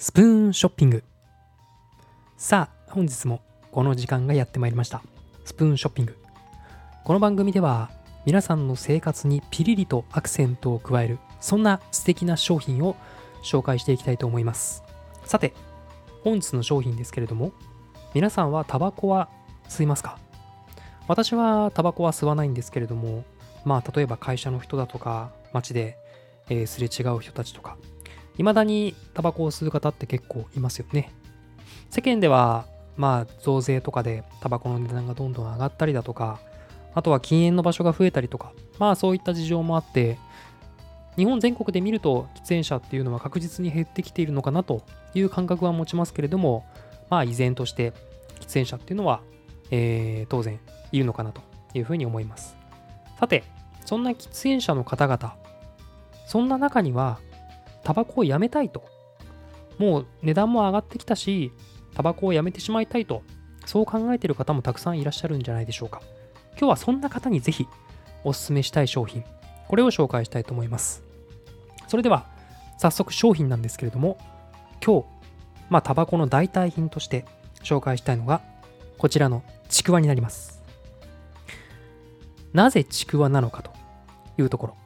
スプーンショッピング。さあ本日もこの時間がやってまいりました。スプーンショッピング。この番組では皆さんの生活にピリリとアクセントを加えるそんな素敵な商品を紹介していきたいと思います。さて本日の商品ですけれども皆さんはタバコは吸いますか？私はタバコは吸わないんですけれどもまあ例えば会社の人だとか街で、えー、すれ違う人たちとか未だにタバコを吸う方って結構いますよね。世間ではまあ増税とかでタバコの値段がどんどん上がったりだとかあとは禁煙の場所が増えたりとかまあそういった事情もあって日本全国で見ると喫煙者っていうのは確実に減ってきているのかなという感覚は持ちますけれどもまあ依然として喫煙者っていうのは、えー、当然いるのかなというふうに思います。さて、そんな喫煙者の方々、そんな中には、タバコをやめたいと。もう値段も上がってきたし、タバコをやめてしまいたいと、そう考えている方もたくさんいらっしゃるんじゃないでしょうか。今日はそんな方にぜひお勧めしたい商品、これを紹介したいと思います。それでは、早速商品なんですけれども、今日、まあ、タバコの代替品として紹介したいのが、こちらのちくわになります。なぜちくわなのかというところ。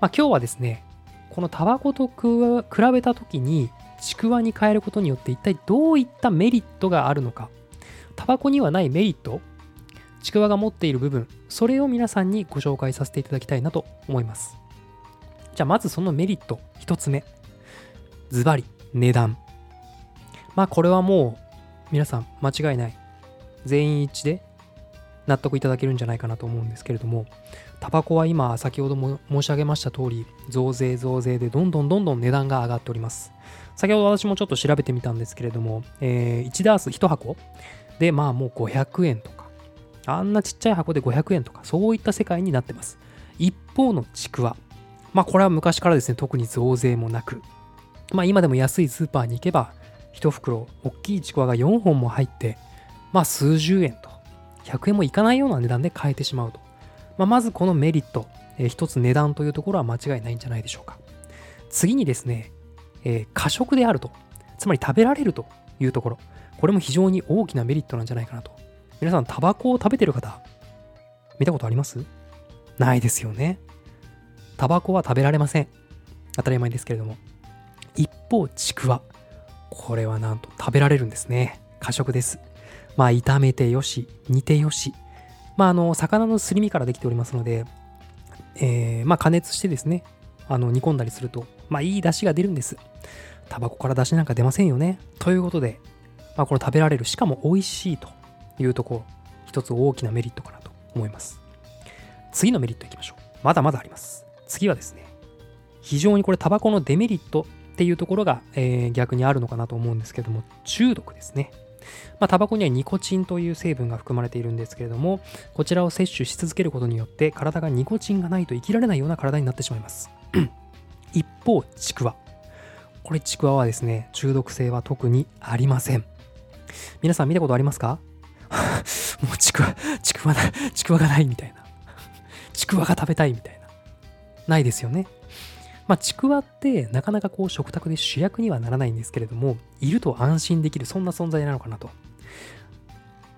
まあ、今日はですね、このタバコと比べた時にちくわに変えることによって一体どういったメリットがあるのか。タバコにはないメリット、ちくわが持っている部分、それを皆さんにご紹介させていただきたいなと思います。じゃあまずそのメリット1つ目。ズバリ値段。まあこれはもう皆さん間違いない。全員一致で納得いただけるんじゃないかなと思うんですけれども、タバコは今、先ほども申し上げました通り、増税増税でどんどんどんどん値段が上がっております。先ほど私もちょっと調べてみたんですけれども、えー、1ダース1箱で、まあもう500円とか、あんなちっちゃい箱で500円とか、そういった世界になってます。一方のちくわ。まあこれは昔からですね、特に増税もなく、まあ今でも安いスーパーに行けば、1袋、大きいちくわが4本も入って、まあ数十円と。100円もいかないような値段で買えてしまうと。まあ、まずこのメリット、えー、一つ値段というところは間違いないんじゃないでしょうか。次にですね、えー、過食であると。つまり食べられるというところ。これも非常に大きなメリットなんじゃないかなと。皆さん、タバコを食べてる方、見たことあります？ないですよね。タバコは食べられません。当たり前ですけれども。一方、ちくわ。これはなんと食べられるんですね。過食です。まあ、炒めてよし、煮てよし、まあ、あの、魚のすり身からできておりますので、えー、まあ、加熱してですね、あの、煮込んだりすると、まあ、いい出汁が出るんです。タバコから出汁なんか出ませんよね。ということで、まあ、この食べられる、しかも美味しいというところ、一つ大きなメリットかなと思います。次のメリットいきましょう。まだまだあります。次はですね、非常にこれタバコのデメリットっていうところが、えー、逆にあるのかなと思うんですけども、中毒ですね。まあ、タバコにはニコチンという成分が含まれているんですけれども、こちらを摂取し続けることによって、体がニコチンがないと生きられないような体になってしまいます。一方、ちくわ。これ、ちくわはですね、中毒性は特にありません。皆さん見たことありますか？もうちくわ、ちくわだ、ちくわがないみたいな。ちくわが食べたいみたいな。ないですよね。まあ、ちくわってなかなかこう食卓で主役にはならないんですけれども、いると安心できる、そんな存在なのかなと。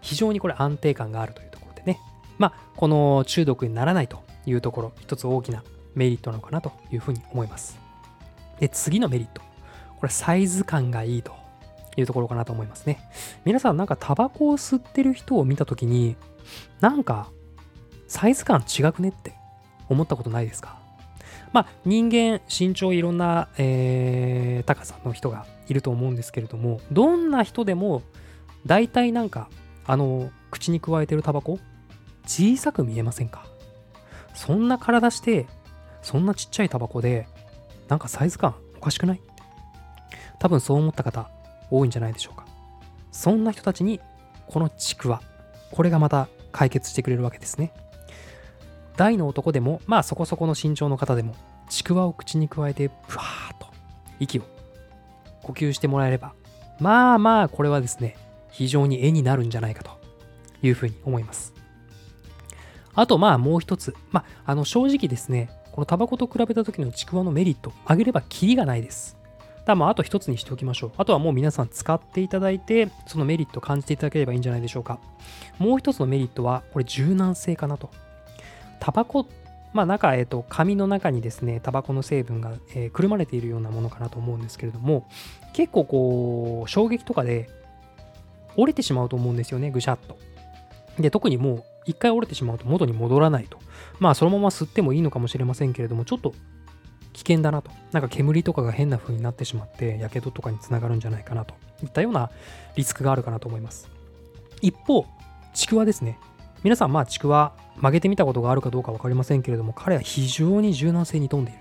非常にこれ安定感があるというところでね、まあ、この中毒にならないというところ、一つ大きなメリットなのかなというふうに思います。で、次のメリット。これサイズ感がいいというところかなと思いますね。皆さんなんかタバコを吸ってる人を見たときに、なんかサイズ感違くねって思ったことないですか？まあ、人間、身長いろんな、えー、高さの人がいると思うんですけれども、どんな人でも、大体なんか、あの、口にくわえてるタバコ、小さく見えませんか？そんな体して、そんなちっちゃいタバコで、なんかサイズ感おかしくない？多分そう思った方、多いんじゃないでしょうか。そんな人たちに、このちくわ、これがまた解決してくれるわけですね。大の男でも、まあそこそこの身長の方でも、ちくわを口にくわえて、ふわーっと息を呼吸してもらえれば、まあまあこれはですね、非常に絵になるんじゃないかというふうに思います。あとまあもう一つ、まああの正直ですね、このタバコと比べた時のちくわのメリット、上げればキリがないです。だまああと一つにしておきましょう。あとはもう皆さん使っていただいて、そのメリットを感じていただければいいんじゃないでしょうか。もう一つのメリットは、これ柔軟性かなと。タバコ、まあ中、えっ、と、紙の中にですね、タバコの成分が、えー、くるまれているようなものかなと思うんですけれども、結構こう、衝撃とかで折れてしまうと思うんですよね、ぐしゃっと。で、特にもう一回折れてしまうと元に戻らないと。まあそのまま吸ってもいいのかもしれませんけれども、ちょっと危険だなと。なんか煙とかが変な風になってしまって、やけどとかにつながるんじゃないかなといったようなリスクがあるかなと思います。一方、ちくわですね。皆さん、まあ、ちくわ曲げてみたことがあるかどうか分かりませんけれども、彼は非常に柔軟性に富んでいる。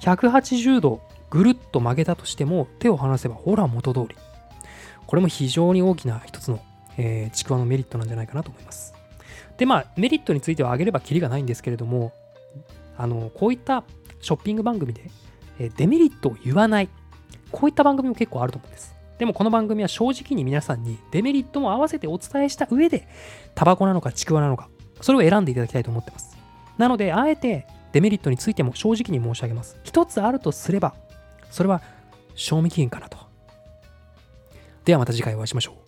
180度ぐるっと曲げたとしても、手を離せばほら元通り。これも非常に大きな一つの、えー、ちくわのメリットなんじゃないかなと思います。で、まあ、メリットについては挙げればきりがないんですけれども、あの、こういったショッピング番組で、えデメリットを言わない。こういった番組も結構あると思うんです。でもこの番組は正直に皆さんにデメリットも合わせてお伝えした上で、タバコなのかちくわなのか、それを選んでいただきたいと思ってます。なので、あえてデメリットについても正直に申し上げます。一つあるとすれば、それは賞味期限かなと。ではまた次回お会いしましょう。